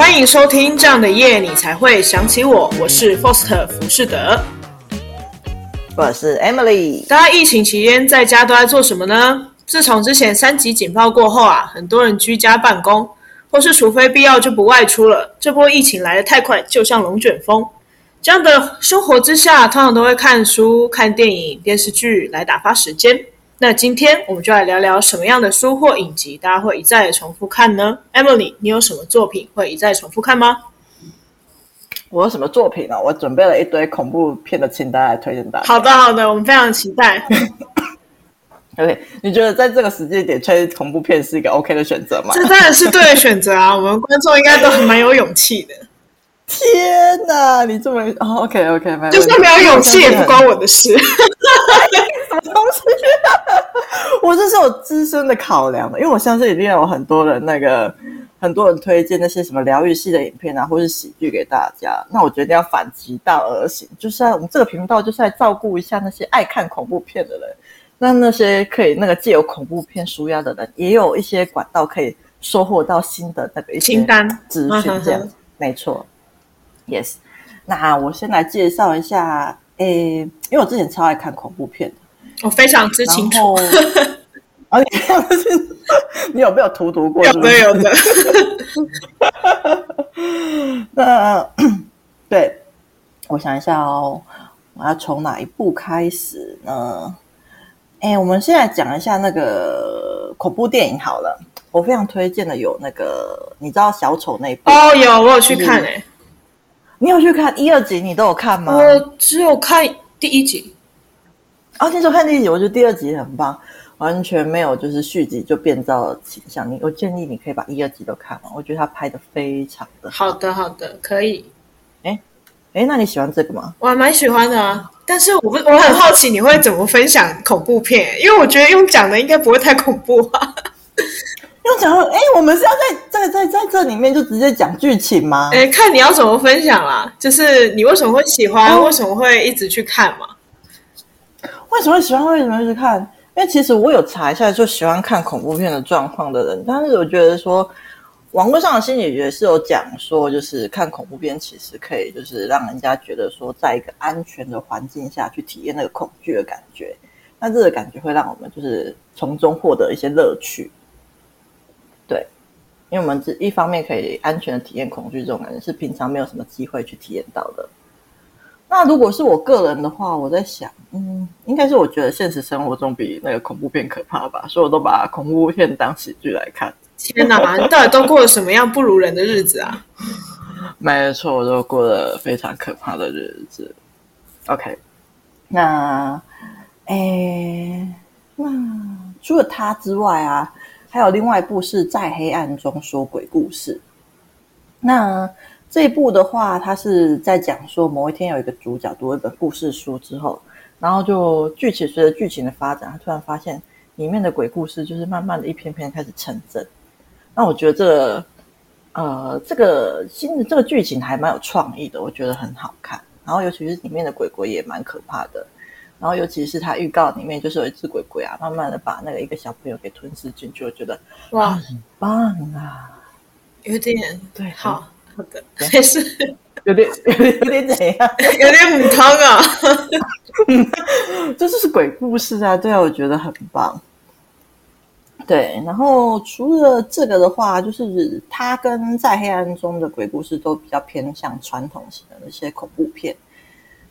欢迎收听这样的夜，你才会想起我。我是 Foster 福士德，我是 Emily。大家疫情期间在家都在做什么呢？自从之前三级警报过后啊，很多人居家办公，或是除非必要就不外出了。这波疫情来得太快，就像龙卷风。这样的生活之下，通常都会看书、看电影、电视剧来打发时间。那今天我们就来聊聊什么样的书或影集，大家会一再的重复看呢？Emily，你有什么作品会一再重复看吗？我有什么作品呢？我准备了一堆恐怖片的清单来推荐大家。好的，好的，我们非常期待。OK，你觉得在这个时间点推恐怖片是一个 OK 的选择吗？这当然是对的选择啊！我们观众应该都很蛮有勇气的。天哪，你这么、哦、OK OK，就算没有勇气也不关我的事。东西？我这是有资深的考量的，因为我相信一定有很多人那个很多人推荐那些什么疗愈系的影片啊，或是喜剧给大家。那我决定要反其道而行，就是我们这个频道就是来照顾一下那些爱看恐怖片的人。那那些可以那个借由恐怖片舒压的人，也有一些管道可以收获到新的那个一些清单资讯，这样子没错。Yes，那我先来介绍一下，诶，因为我之前超爱看恐怖片的，我非常之清楚。而且 你有没有荼毒过？有的，有的。那 对，我想一下哦，我要从哪一部开始呢？哎，我们现在讲一下那个恐怖电影好了。我非常推荐的有那个，你知道小丑那部？哦，有，我有去看诶。你有去看一二集？你都有看吗？我只有看第一集。哦，听说看第一集，我觉得第二集很棒，完全没有就是续集就变造的倾向。你，我建议你可以把一二集都看完，我觉得他拍的非常的好。好的，好的，可以。哎，哎，那你喜欢这个吗？我还蛮喜欢的啊，但是我不，我很好奇你会怎么分享恐怖片，因为我觉得用讲的应该不会太恐怖啊。用讲的，哎，我们是要在在在在这里面就直接讲剧情吗？哎，看你要怎么分享啦。就是你为什么会喜欢，哦、为什么会一直去看嘛？为什么会喜欢？为什么一直看？因为其实我有查一下，就喜欢看恐怖片的状况的人，但是我觉得说，网络上的心理学是有讲说，就是看恐怖片其实可以，就是让人家觉得说，在一个安全的环境下去体验那个恐惧的感觉，那这个感觉会让我们就是从中获得一些乐趣。对，因为我们这一方面可以安全的体验恐惧这种感觉，是平常没有什么机会去体验到的。那如果是我个人的话，我在想，嗯，应该是我觉得现实生活中比那个恐怖片可怕吧，所以我都把恐怖片当喜剧来看。天哪，你到底都过了什么样不如人的日子啊？没错，我都过了非常可怕的日子。OK，那，诶，那除了他之外啊。还有另外一部是在黑暗中说鬼故事。那这一部的话，它是在讲说某一天有一个主角读了一本故事书之后，然后就剧情随着剧情的发展，他突然发现里面的鬼故事就是慢慢的一篇篇开始成真。那我觉得这个呃这个新的这个剧情还蛮有创意的，我觉得很好看。然后尤其是里面的鬼鬼也蛮可怕的。然后，尤其是他预告里面就是有一只鬼鬼啊，慢慢的把那个一个小朋友给吞噬进去，我觉得哇，很棒啊！有点对，好好的，还对是有点 有点有点怎样？有点母汤啊！这就是鬼故事啊，对啊，我觉得很棒。对，然后除了这个的话，就是它跟在黑暗中的鬼故事都比较偏向传统型的那些恐怖片。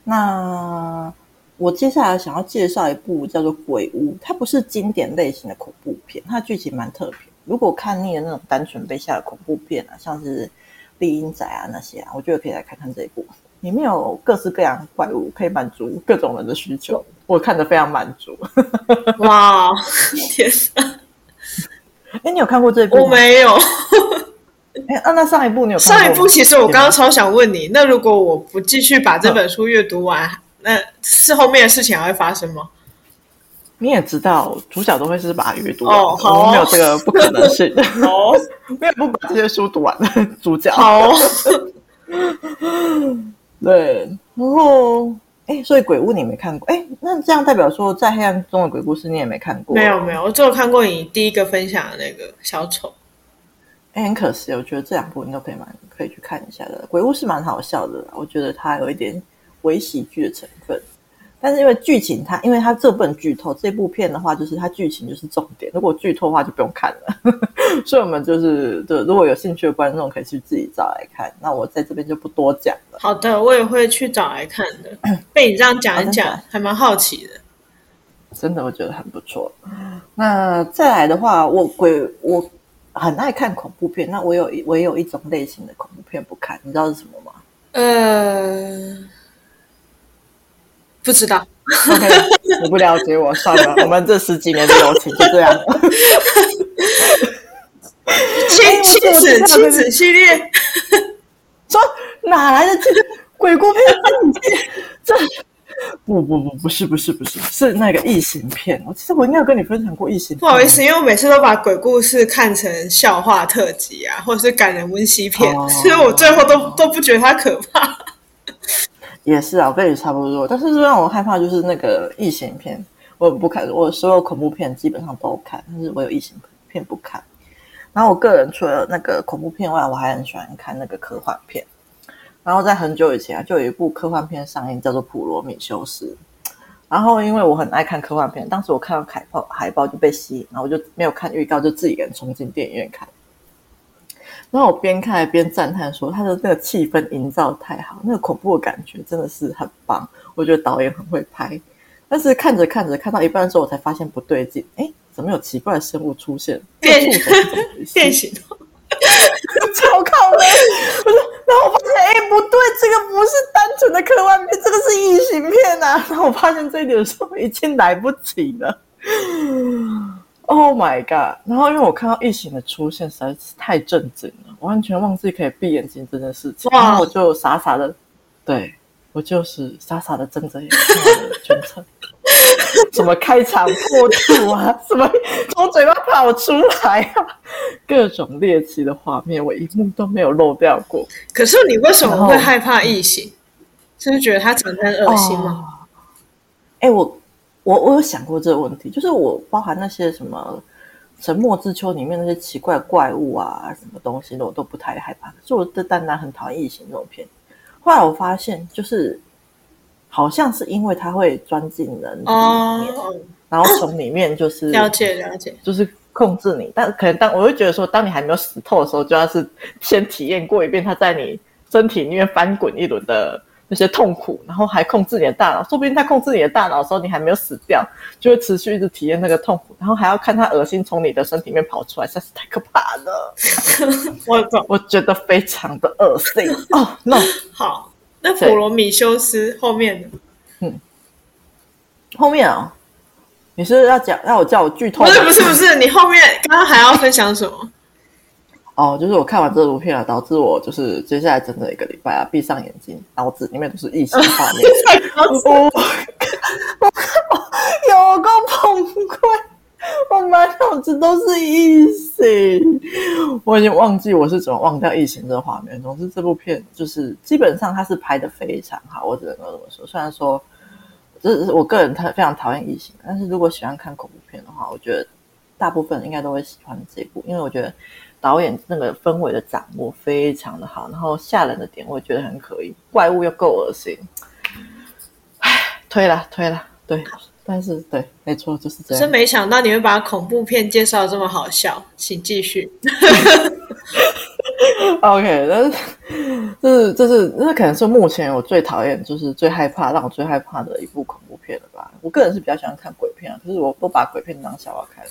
那我接下来想要介绍一部叫做《鬼屋》，它不是经典类型的恐怖片，它的剧情蛮特别。如果看腻了那种单纯被吓的恐怖片啊，像是《厉阴宅》啊那些啊，我觉得可以来看看这一部。里面有各式各样的怪物，可以满足各种人的需求，我看得非常满足。哇，天哪！哎，你有看过这一部吗？我没有。哎，啊，那上一部你有？上一部其实我刚刚超想问你，那如果我不继续把这本书阅读完？嗯那是后面的事情还会发生吗？你也知道，主角都会是把它阅读完哦，好哦，没有这个不可能性。哦，没有不把这些书读完的主角。好，对，然后哎，所以鬼屋你没看过？哎，那这样代表说，在黑暗中的鬼故事你也没看过？没有没有，我只有看过你第一个分享的那个小丑。哎，很可惜，我觉得这两部你都可以蛮可以去看一下的。鬼屋是蛮好笑的，我觉得它有一点微喜剧的成分。但是因为剧情它，因为它这不能剧透，这部片的话就是它剧情就是重点，如果剧透的话就不用看了。所以我们就是对，如果有兴趣的观众可以去自己找来看。那我在这边就不多讲了。好的，我也会去找来看的。被你这样讲一讲，哦、还蛮好奇的。真的，我觉得很不错。那再来的话，我鬼我很爱看恐怖片。那我有我也有一种类型的恐怖片不看，你知道是什么吗？呃。不知道，OK，你不了解我，算了，我们这十几年的友情就这样。亲亲子亲子系列，说哪来的这个鬼故片？这不不不不是不是不是是那个异形片。我其实我应该有跟你分享过异形片。不好意思，因为我每次都把鬼故事看成笑话特辑啊，或者是感人温馨片，哦、所以我最后都都不觉得它可怕。也是啊，我跟你差不多。但是最让我害怕就是那个异形片，我不看。我所有恐怖片基本上都看，但是我有异形片不看。然后我个人除了那个恐怖片外，我还很喜欢看那个科幻片。然后在很久以前啊，就有一部科幻片上映，叫做《普罗米修斯》。然后因为我很爱看科幻片，当时我看到海报，海报就被吸引，然后我就没有看预告，就自己一个人冲进电影院看。然后我边看还边赞叹说：“他的那个气氛营造太好，那个恐怖的感觉真的是很棒。我觉得导演很会拍。但是看着看着，看到一半的时候，我才发现不对劲。哎，怎么有奇怪的生物出现？变变形，超靠北！不是，然后我发现，哎，不对，这个不是单纯的科幻片，这个是异形片啊！然后我发现这一点的时候，已经来不及了。” Oh my god！然后因为我看到异形的出现实在是太震惊了，完全忘记可以闭眼睛这件事情。哇然后我就傻傻的，对，我就是傻傻的睁着眼看了全程。什么开肠破肚啊，什么从嘴巴跑出来啊，各种猎奇的画面，我一幕都没有漏掉过。可是你为什么会害怕异形？是觉得它长得很恶心吗？哎、哦，我。我我有想过这个问题，就是我包含那些什么《沉默之丘》里面那些奇怪怪物啊，什么东西的，我都不太害怕。可是我的蛋蛋很讨厌异形这种片。后来我发现，就是好像是因为它会钻进人里面，哦、然后从里面就是了解了解，就是控制你。但可能当我会觉得说，当你还没有死透的时候，就要是先体验过一遍它在你身体里面翻滚一轮的。那些痛苦，然后还控制你的大脑，说不定他控制你的大脑的时候，你还没有死掉，就会持续一直体验那个痛苦，然后还要看他恶心从你的身体里面跑出来，实在是太可怕了。我我觉得非常的恶心 哦。oh, no，好，那普罗米修斯后面呢？嗯，后面啊、哦，你是要讲让我叫我剧透？不是不是不是，你后面刚刚还要分享什么？哦，就是我看完这部片啊，导致我就是接下来整整一个礼拜啊，闭上眼睛，脑子里面都是异形画面。我有个崩溃，我满脑子都是异形，我已经忘记我是怎么忘掉异形这个画面。总之，这部片就是基本上它是拍的非常好，我只能够这么说。虽然说，这是我个人他非常讨厌异形，但是如果喜欢看恐怖片的话，我觉得大部分应该都会喜欢这部，因为我觉得。导演那个氛围的掌握非常的好，然后吓人的点我也觉得很可以，怪物又够恶心，唉，推了推了，对，但是对，没错就是这样。真没想到你会把恐怖片介绍这么好笑，请继续。OK，但是这是这是那可能是目前我最讨厌，就是最害怕，让我最害怕的一部恐怖片了吧？我个人是比较喜欢看鬼片啊，可是我都把鬼片当笑话看，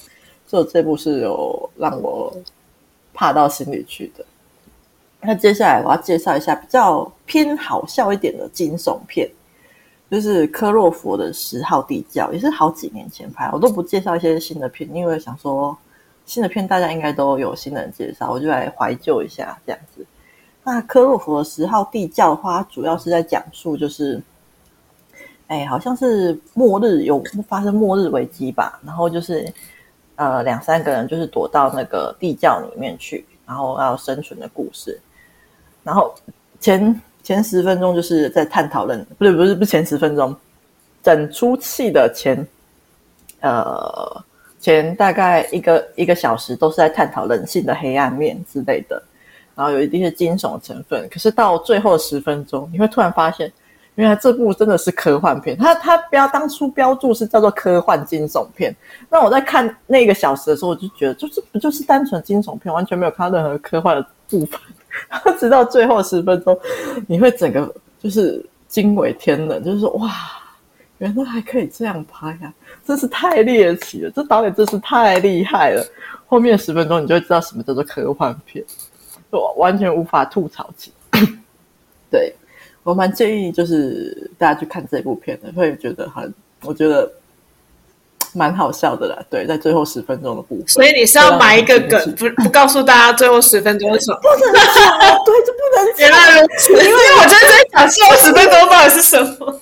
所以这部是有让我。怕到心里去的。那接下来我要介绍一下比较偏好笑一点的惊悚片，就是科洛弗的十号地窖，也是好几年前拍。我都不介绍一些新的片，因为想说新的片大家应该都有新人介绍，我就来怀旧一下这样子。那科洛弗的十号地窖的话，主要是在讲述就是，哎，好像是末日有发生末日危机吧，然后就是。呃，两三个人就是躲到那个地窖里面去，然后要生存的故事。然后前前十分钟就是在探讨人，不是不是不前十分钟，整出戏的前呃前大概一个一个小时都是在探讨人性的黑暗面之类的，然后有一些惊悚成分。可是到最后十分钟，你会突然发现，原来这部真的是科幻片。它它标当初标注是叫做科幻惊悚片。那我在看那个小时的时候，我就觉得就是不就是单纯惊悚片，完全没有看到任何科幻的部分。直到最后十分钟，你会整个就是惊为天人，就是说哇，原来还可以这样拍啊！真是太猎奇了，这导演真是太厉害了。后面十分钟你就会知道什么叫做科幻片，我完全无法吐槽起。对，我蛮建议就是大家去看这部片的，会觉得很，我觉得蛮好笑的啦。对，在最后十分钟的部分，所以你是要埋一个梗，不不告诉大家最后十分钟是什么？不能讲，对，就不能讲。原来如此，因为我真的在想最后十分钟到底是什么。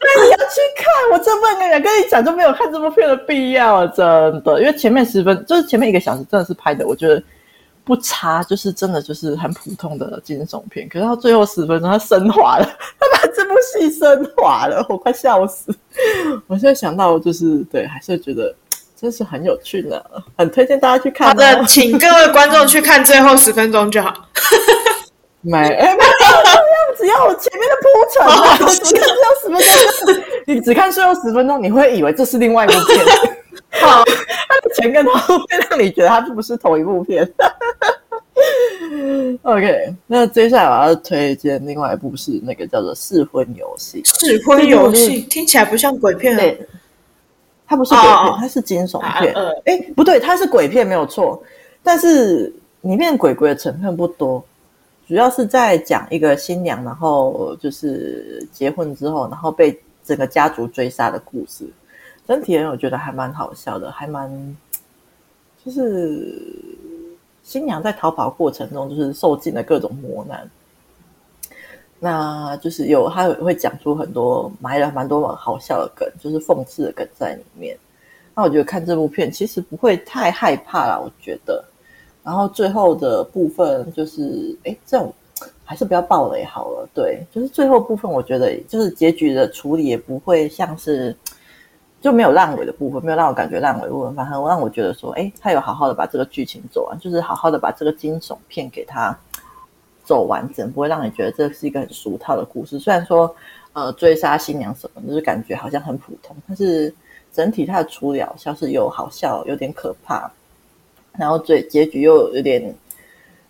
对，你要去看，我这么跟你跟你讲，就没有看这部片的必要了，真的。因为前面十分，就是前面一个小时，真的是拍的，我觉得不差，就是真的就是很普通的惊悚片。可是到最后十分钟，他升华了，他把这部戏升华了，我快笑死。我现在想到，就是对，还是觉得真是很有趣呢，很推荐大家去看。好的，请各位观众去看最后十分钟就好。没，哎，没有，只要我前面的铺陈啊，我只看最后十分钟，你只看最后十分钟，你会以为这是另外一部片。好，前跟后会让你觉得它不是同一部片。OK，那接下来我要推荐另外一部是那个叫做《试婚游戏》。试婚游戏听起来不像鬼片啊。对，它不是鬼片，哦、它是惊悚片。哎、呃，不对，它是鬼片没有错，但是里面鬼鬼的成分不多。主要是在讲一个新娘，然后就是结婚之后，然后被整个家族追杀的故事。整体人我觉得还蛮好笑的，还蛮就是新娘在逃跑过程中，就是受尽了各种磨难。那就是有他会讲出很多埋了蛮多好笑的梗，就是讽刺的梗在里面。那我觉得看这部片其实不会太害怕啦，我觉得。然后最后的部分就是，哎，这种还是不要爆雷好了。对，就是最后部分，我觉得就是结局的处理也不会像是就没有烂尾的部分，没有让我感觉烂尾部分，反正让我觉得说，哎，他有好好的把这个剧情走完，就是好好的把这个惊悚片给他走完整，不会让你觉得这是一个很俗套的故事。虽然说，呃，追杀新娘什么，就是感觉好像很普通，但是整体它的处理好像是有好笑，有点可怕。然后最结局又有点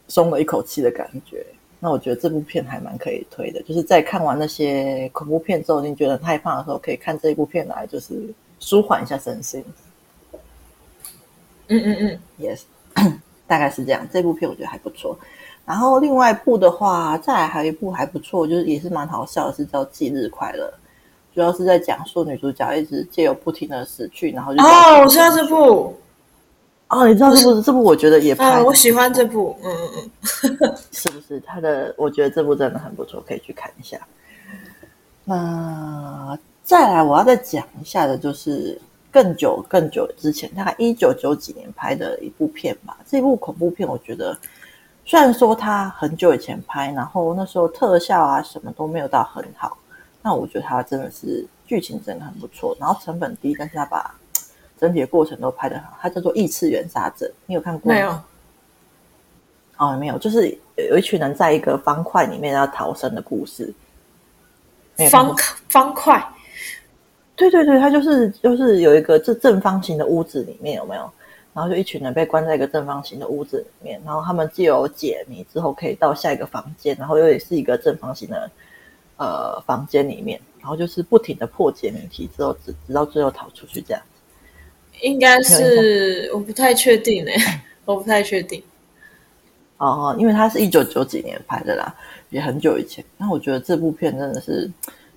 松了一口气的感觉，那我觉得这部片还蛮可以推的。就是在看完那些恐怖片之后，你觉得很害怕的时候，可以看这一部片来，就是舒缓一下身心。嗯嗯嗯，Yes，大概是这样。这部片我觉得还不错。然后另外一部的话，再来还有一部还不错，就是也是蛮好笑的，是叫《忌日快乐》，主要是在讲述女主角一直借由不停的死去，然后就哦，我知道这部。哦，你知道这部这部，我觉得也拍、哦，我喜欢这部，嗯嗯嗯，是不是？他的，我觉得这部真的很不错，可以去看一下。那再来，我要再讲一下的，就是更久更久之前，大概一九九几年拍的一部片吧。这部恐怖片，我觉得虽然说它很久以前拍，然后那时候特效啊什么都没有到很好，但我觉得它真的是剧情真的很不错，然后成本低，但是它把整体的过程都拍得很好，它叫做异次元杀阵，你有看过吗？没有。哦，没有，就是有一群人在一个方块里面要逃生的故事。方方块，对对对，它就是就是有一个这正方形的屋子里面有没有？然后就一群人被关在一个正方形的屋子里面，然后他们既有解谜之后可以到下一个房间，然后又也是一个正方形的呃房间里面，然后就是不停的破解谜题之后，直直到最后逃出去这样。应该是我不太确定呢，我不太确定。哦，因为它是一九九几年拍的啦，也很久以前。那我觉得这部片真的是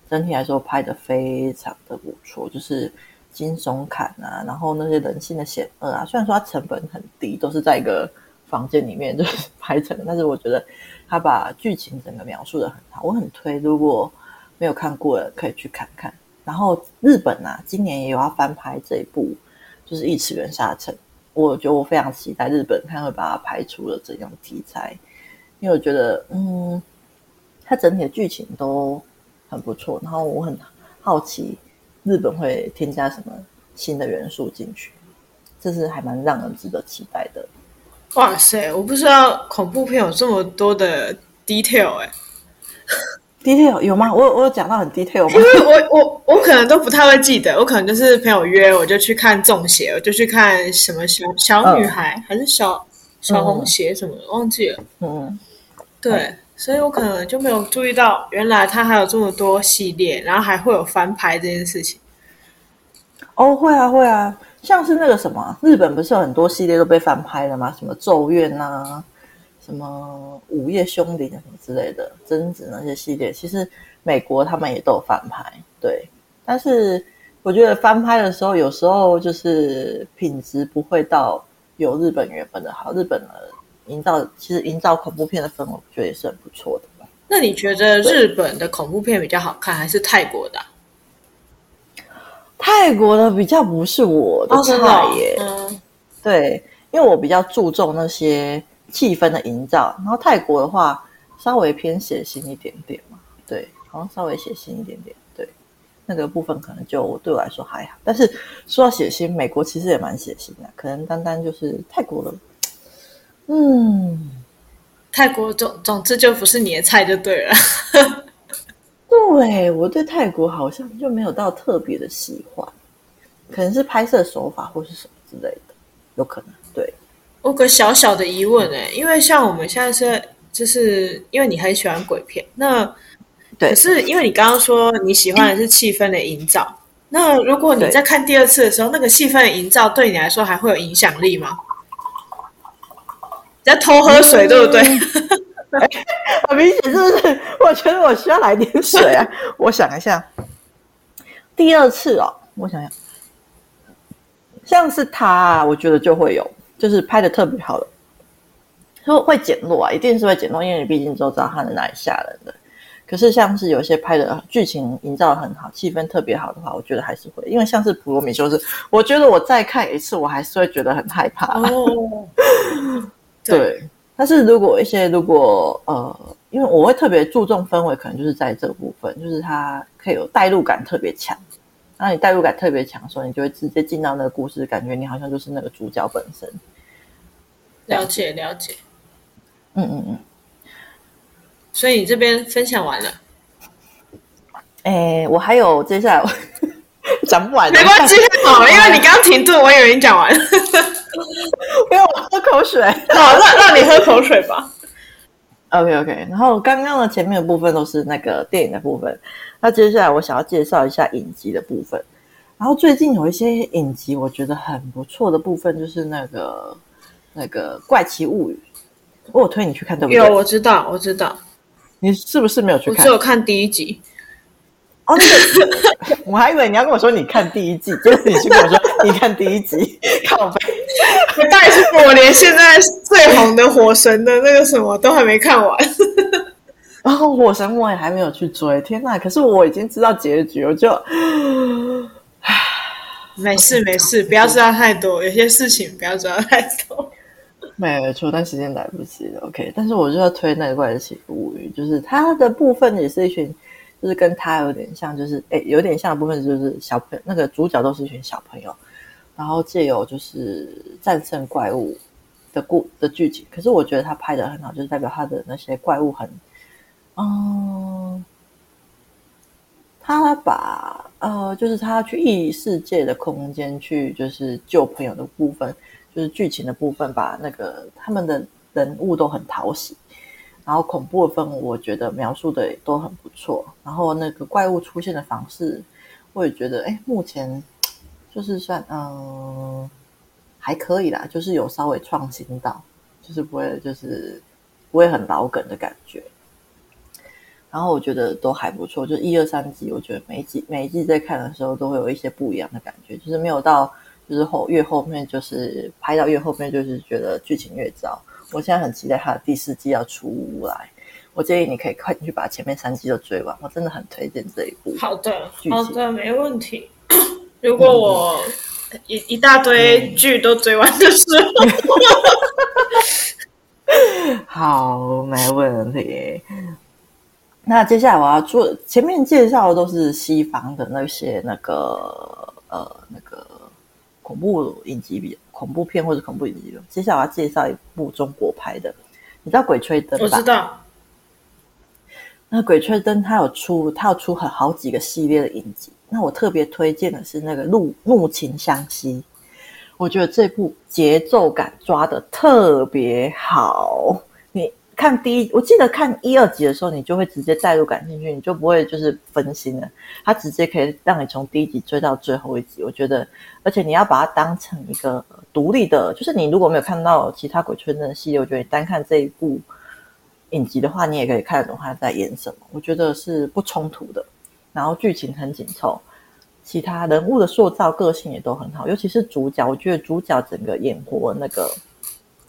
整体来说拍的非常的不错，就是惊悚感啊，然后那些人性的险恶啊。虽然说它成本很低，都是在一个房间里面 就是拍成的，但是我觉得他把剧情整个描述的很好，我很推。如果没有看过的，可以去看看。然后日本啊，今年也有要翻拍这一部。就是异次元沙尘，我觉得我非常期待日本看会把它拍出了这样题材，因为我觉得，嗯，它整体的剧情都很不错，然后我很好奇日本会添加什么新的元素进去。这是还蛮让人值得期待的。哇塞，我不知道恐怖片有这么多的 detail 哎、欸。detail 有吗？我我有讲到很 detail 吗？因为我我我可能都不太会记得，我可能就是朋友约我就去看中邪，我就去看什么小小女孩、嗯、还是小小红鞋什么的，忘记了。嗯，对。嗯所以我可能就没有注意到，原来它还有这么多系列，然后还会有翻拍这件事情。哦，会啊，会啊，像是那个什么，日本不是有很多系列都被翻拍了吗？什么咒怨啊，什么午夜凶铃什么之类的，贞子那些系列，其实美国他们也都有翻拍。对，但是我觉得翻拍的时候，有时候就是品质不会到有日本原本的好，日本的。营造其实营造恐怖片的氛围，我觉得也是很不错的。那你觉得日本的恐怖片比较好看，还是泰国的啊？泰国的比较不是我的菜耶。哦，嗯，对，因为我比较注重那些气氛的营造，然后泰国的话稍微偏血腥一点点嘛。对，好像稍微血腥一点点。对，那个部分可能就对我来说还好。但是说到血腥，美国其实也蛮血腥的，可能单单就是泰国的。嗯，泰国总总之就不是你的菜就对了。对，我对泰国好像就没有到特别的喜欢，可能是拍摄手法或是什么之类的，有可能。有个小小的疑问哎、欸，因为像我们现在是就是因为你很喜欢鬼片，那对，可是因为你刚刚说你喜欢的是气氛的营造，那如果你在看第二次的时候，那个气氛的营造对你来说还会有影响力吗？在偷喝水，对不对？很明显，是不是？我觉得我需要来点水啊！我想一下，第二次哦，我想想，像是他啊，我觉得就会有，就是拍的特别好的，说会减弱啊，一定是会减弱，因为你毕竟都知道他是哪里吓人的。可是像是有些拍的剧情营造的很好，气氛特别好的话，我觉得还是会，因为像是《普罗米修斯》，我觉得我再看一次，我还是会觉得很害怕。哦对，对，但是如果一些如果呃，因为我会特别注重氛围，可能就是在这个部分，就是它可以有代入感特别强。那你代入感特别强的时候，你就会直接进到那个故事，感觉你好像就是那个主角本身。了解了解，嗯嗯嗯。所以你这边分享完了？哎，我还有接下来 讲不完，没关系，好，因为你刚刚停顿，我以为你讲完了。给我喝口水，好，让让你喝口水吧。OK OK，然后刚刚的前面的部分都是那个电影的部分，那接下来我想要介绍一下影集的部分。然后最近有一些影集我觉得很不错的部分，就是那个那个《怪奇物语》，我有推你去看，对不对？有，我知道，我知道。你是不是没有去看？我只有看第一集。哦，那个，我还以为你要跟我说你看第一季，结果你去跟我说你看第一集，靠北。大概是我连现在最红的火神的那个什么都还没看完，然 后火神我也还没有去追。天哪！可是我已经知道结局，我就唉，没事没事，不要知道太多，有些事情不要知道太多。没错，但时间来不及了。OK，但是我就要推那个怪奇物语，就是它的部分也是一群。就是跟他有点像，就是诶，有点像的部分就是小朋友，那个主角都是一群小朋友，然后借由就是战胜怪物的故的剧情。可是我觉得他拍的很好，就是代表他的那些怪物很，嗯，他把呃，就是他去异世界的空间去，就是救朋友的部分，就是剧情的部分，把那个他们的人物都很讨喜。然后恐怖的氛围，我觉得描述的也都很不错。然后那个怪物出现的方式，我也觉得，哎，目前就是算嗯、呃、还可以啦，就是有稍微创新到，就是不会就是不会很老梗的感觉。然后我觉得都还不错，就一二三集，我觉得每一集每一季在看的时候都会有一些不一样的感觉，就是没有到就是后越后面就是拍到越后面就是觉得剧情越糟。我现在很期待他的第四季要出来，我建议你可以快点去把前面三季都追完，我真的很推荐这一部。好的，好的，没问题。如果我一、嗯、一大堆剧都追完的时候，嗯、好，没问题。那接下来我要做前面介绍的都是西方的那些那个呃那个恐怖影集比。恐怖片或者恐怖影集了。接下来我要介绍一部中国拍的，你知道《鬼吹灯》吧？我知道。那《鬼吹灯》它有出，它有出很好几个系列的影集。那我特别推荐的是那个《怒怒晴湘西》，我觉得这部节奏感抓的特别好。你看第一，我记得看一二集的时候，你就会直接带入感兴趣，你就不会就是分心了。它直接可以让你从第一集追到最后一集。我觉得，而且你要把它当成一个独立的，就是你如果没有看到其他《鬼吹灯》的系列，我觉得你单看这一部影集的话，你也可以看得懂他在演什么。我觉得是不冲突的。然后剧情很紧凑，其他人物的塑造个性也都很好，尤其是主角，我觉得主角整个演活那个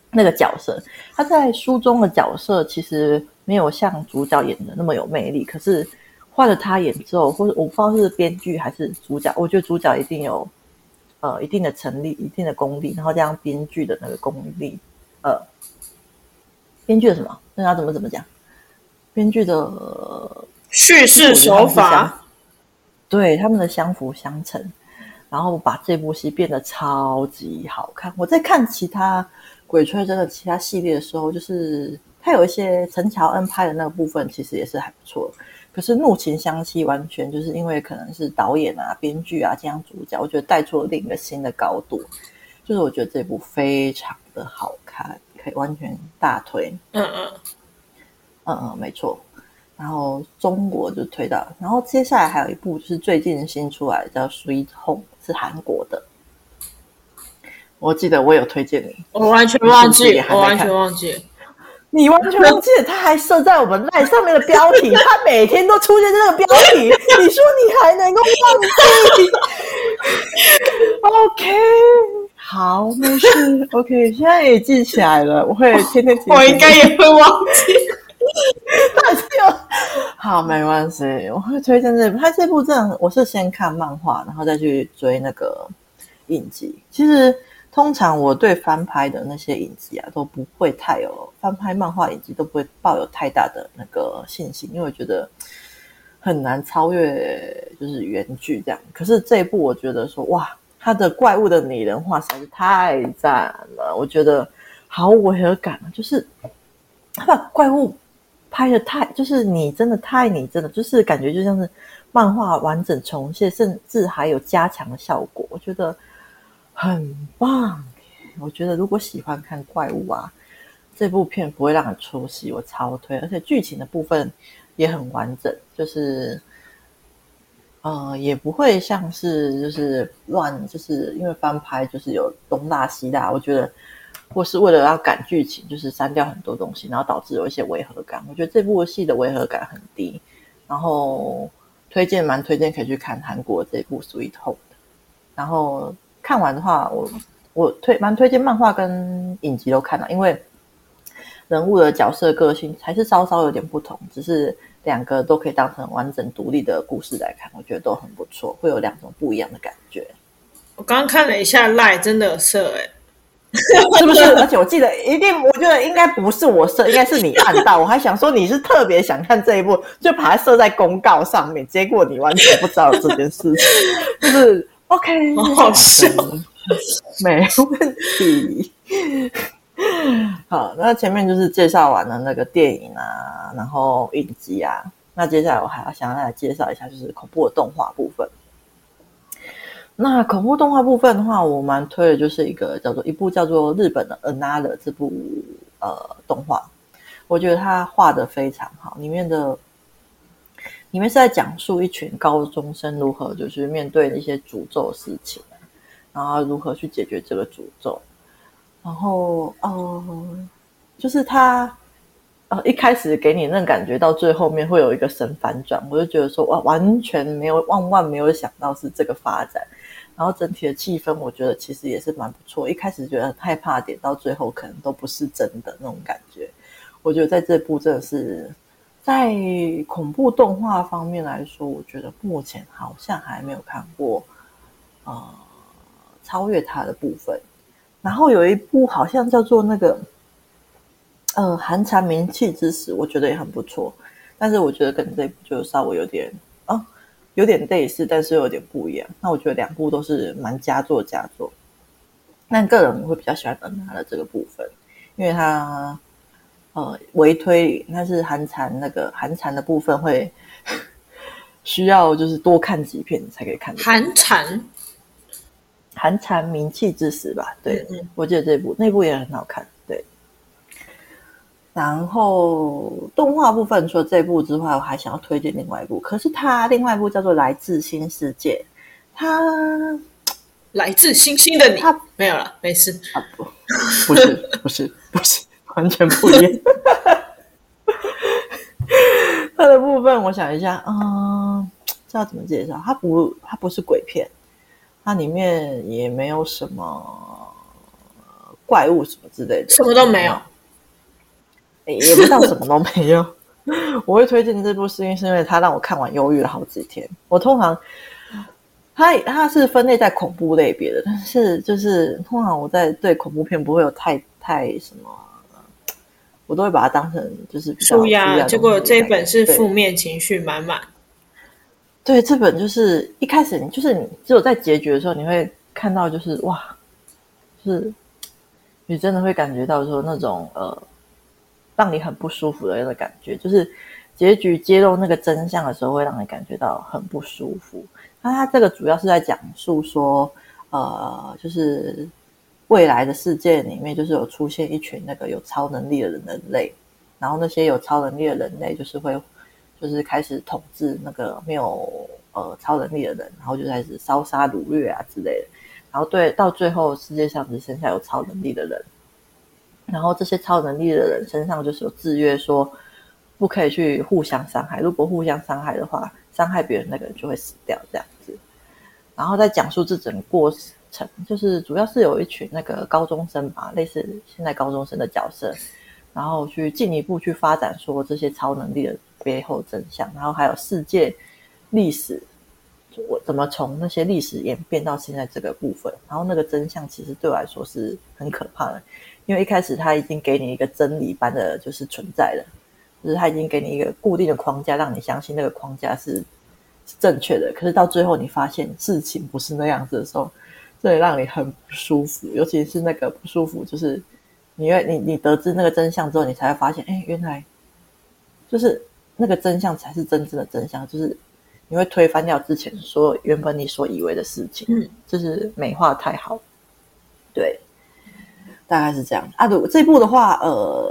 那个角色，他在书中的角色其实没有像主角演的那么有魅力，可是换了他演之后，或者我不知道是编剧还是主角，我觉得主角一定有呃一定的成立、一定的功力，然后加上编剧的那个功力，呃，编剧的什么？那他怎么怎么讲？编剧的。叙事手法，对他们的相辅相成，然后把这部戏变得超级好看。我在看其他《鬼吹灯》的其他系列的时候，就是他有一些陈乔恩拍的那个部分，其实也是还不错。可是《怒晴湘西》完全就是因为可能是导演啊、编剧啊这样主角，我觉得带出了另一个新的高度。就是我觉得这部非常的好看，可以完全大推。嗯嗯嗯嗯，没错。然后中国就推到，然后接下来还有一部就是最近新出来的叫《Sweet Home》，是韩国的。我记得我有推荐你，我完全忘记，我完全忘记，你完全忘记了，他还设在我们 LINE 上面的标题，他每天都出现这个标题，你说你还能够忘记？OK，好，没事，OK，现在也记起来了，我会天天记。我应该也会忘记。那就好，没关系。我会推荐这部，他这部这样，我是先看漫画，然后再去追那个影集。其实通常我对翻拍的那些影集啊，都不会太有翻拍漫画影集都不会抱有太大的那个信心，因为我觉得很难超越就是原剧这样。可是这一部，我觉得说哇，他的怪物的拟人化实在是太赞了，我觉得好违和感啊，就是他把怪物。拍的太就是你真的太你真的就是感觉就像是漫画完整重现，甚至还有加强的效果，我觉得很棒。我觉得如果喜欢看怪物啊，这部片不会让你出戏，我超推。而且剧情的部分也很完整，就是呃也不会像是就是乱，就是因为翻拍就是有东大西大，我觉得。或是为了要赶剧情，就是删掉很多东西，然后导致有一些违和感。我觉得这部戏的违和感很低，然后推荐蛮推荐可以去看韩国这部《Sweet Home》。然后看完的话，我我推蛮推荐漫画跟影集都看了，因为人物的角色个性还是稍稍有点不同，只是两个都可以当成完整独立的故事来看，我觉得都很不错，会有两种不一样的感觉。我刚刚看了一下赖，真的有色哎。是不是？而且我记得一定，我觉得应该不是我设，应该是你按到。我还想说你是特别想看这一部，就把它设在公告上面。结果你完全不知道这件事情，就是 OK，好好笑，没问题。好，那前面就是介绍完了那个电影啊，然后影集啊。那接下来我还要想要来介绍一下，就是恐怖的动画部分。那恐怖动画部分的话，我蛮推的，就是一个叫做一部叫做日本的《Another》这部呃动画，我觉得它画的非常好，里面的里面是在讲述一群高中生如何就是面对一些诅咒事情，然后如何去解决这个诅咒，然后哦、呃，就是他呃一开始给你那感觉，到最后面会有一个神反转，我就觉得说哇，完全没有万万没有想到是这个发展。然后整体的气氛，我觉得其实也是蛮不错。一开始觉得很害怕点，到最后可能都不是真的那种感觉。我觉得在这部真的是在恐怖动画方面来说，我觉得目前好像还没有看过呃超越它的部分。然后有一部好像叫做那个呃寒蝉鸣泣之时，我觉得也很不错。但是我觉得跟这部就稍微有点。有点类似，但是有点不一样。那我觉得两部都是蛮佳作佳作。但个人我会比较喜欢恩娜的这个部分，因为他呃微推理，但是寒蝉那个寒蝉的部分会 需要就是多看几遍才可以看。寒蝉，寒蝉鸣泣之时吧？对，嗯嗯我记得这部那部也很好看。对，然后动画部分除了这部之外，我还想要推荐另外一部，可是它另外一部叫做《来自新世界》，它。来自星星的你，它没有了，没事。啊不，不是，不是，不是，完全不一样。它的部分，我想一下，嗯，知道怎么介绍？它不，它不是鬼片，它里面也没有什么怪物什么之类的，什么都没有，也也不知道什么都没有。我会推荐这部，是因为是因为它让我看完忧郁了好几天。我通常。它它是分类在恐怖类别的，但是就是通常我在对恐怖片不会有太太什么，我都会把它当成就是舒压。结果这一本是负面情绪满满。对，这本就是一开始你就是你只有在结局的时候你会看到就是哇，就是你真的会感觉到说那种呃让你很不舒服的那个感觉，就是结局揭露那个真相的时候会让你感觉到很不舒服。那它这个主要是在讲述说，呃，就是未来的世界里面，就是有出现一群那个有超能力的人类，然后那些有超能力的人类就是会，就是开始统治那个没有呃超能力的人，然后就开始烧杀掳掠啊之类的，然后对，到最后世界上只剩下有超能力的人，然后这些超能力的人身上就是有制约，说不可以去互相伤害，如果互相伤害的话，伤害别人那个人就会死掉，这样子。然后再讲述这整个过程，就是主要是有一群那个高中生吧，类似现在高中生的角色，然后去进一步去发展说这些超能力的背后真相，然后还有世界历史，我怎么从那些历史演变到现在这个部分，然后那个真相其实对我来说是很可怕的，因为一开始他已经给你一个真理般的就是存在了，就是他已经给你一个固定的框架，让你相信那个框架是。是正确的，可是到最后你发现事情不是那样子的时候，这也让你很不舒服。尤其是那个不舒服，就是你因为你你得知那个真相之后，你才会发现，哎，原来就是那个真相才是真正的真相。就是你会推翻掉之前所有原本你所以为的事情，嗯，就是美化太好。对，大概是这样。啊，对，这部的话，呃，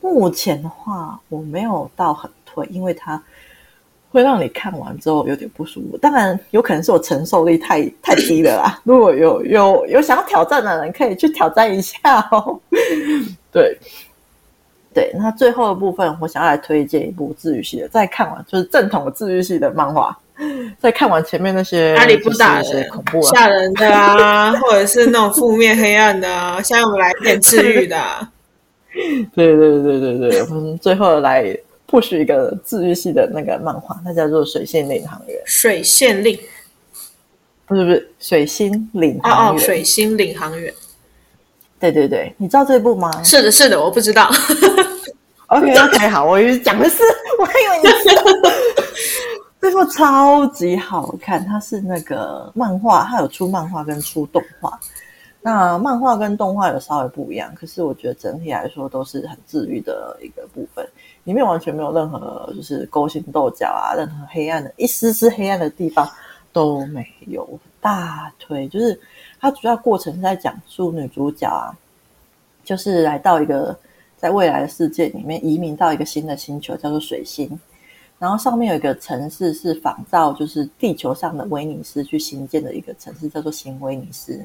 目前的话我没有到很推，因为它。会让你看完之后有点不舒服，当然有可能是我承受力太太低了啦。如果有有有想要挑战的人，可以去挑战一下哦。对对，那最后的部分，我想要来推荐一部治愈系的，再看完就是正统的治愈系的漫画，再看完前面那些阿里不打的、些恐怖、啊、吓人的啊，或者是那种负面黑暗的啊，现在我们来点治愈的、啊。对对对对对，我们最后来。或许一个治愈系的那个漫画，它叫做《水星领航员》。水线令，不是不是，水星领航员。哦哦，水星领航员。对对对，你知道这部吗？是的，是的，我不知道。OK OK，好，我以为讲的是，我还以为你知道。这部超级好看，它是那个漫画，它有出漫画跟出动画。那漫画跟动画有稍微不一样，可是我觉得整体来说都是很治愈的一个部分。里面完全没有任何就是勾心斗角啊，任何黑暗的一丝丝黑暗的地方都没有。大推就是它主要过程是在讲述女主角啊，就是来到一个在未来的世界里面移民到一个新的星球，叫做水星，然后上面有一个城市是仿照就是地球上的威尼斯去新建的一个城市，叫做新威尼斯。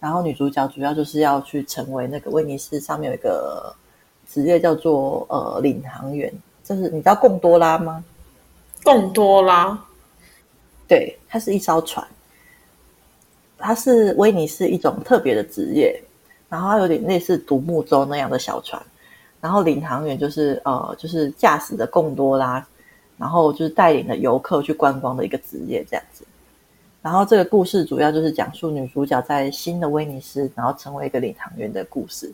然后女主角主要就是要去成为那个威尼斯上面有一个。职业叫做呃领航员，就是你知道贡多拉吗？贡多拉，对，它是一艘船，它是威尼斯一种特别的职业，然后它有点类似独木舟那样的小船，然后领航员就是呃就是驾驶的贡多拉，然后就是带领的游客去观光的一个职业这样子。然后这个故事主要就是讲述女主角在新的威尼斯，然后成为一个领航员的故事。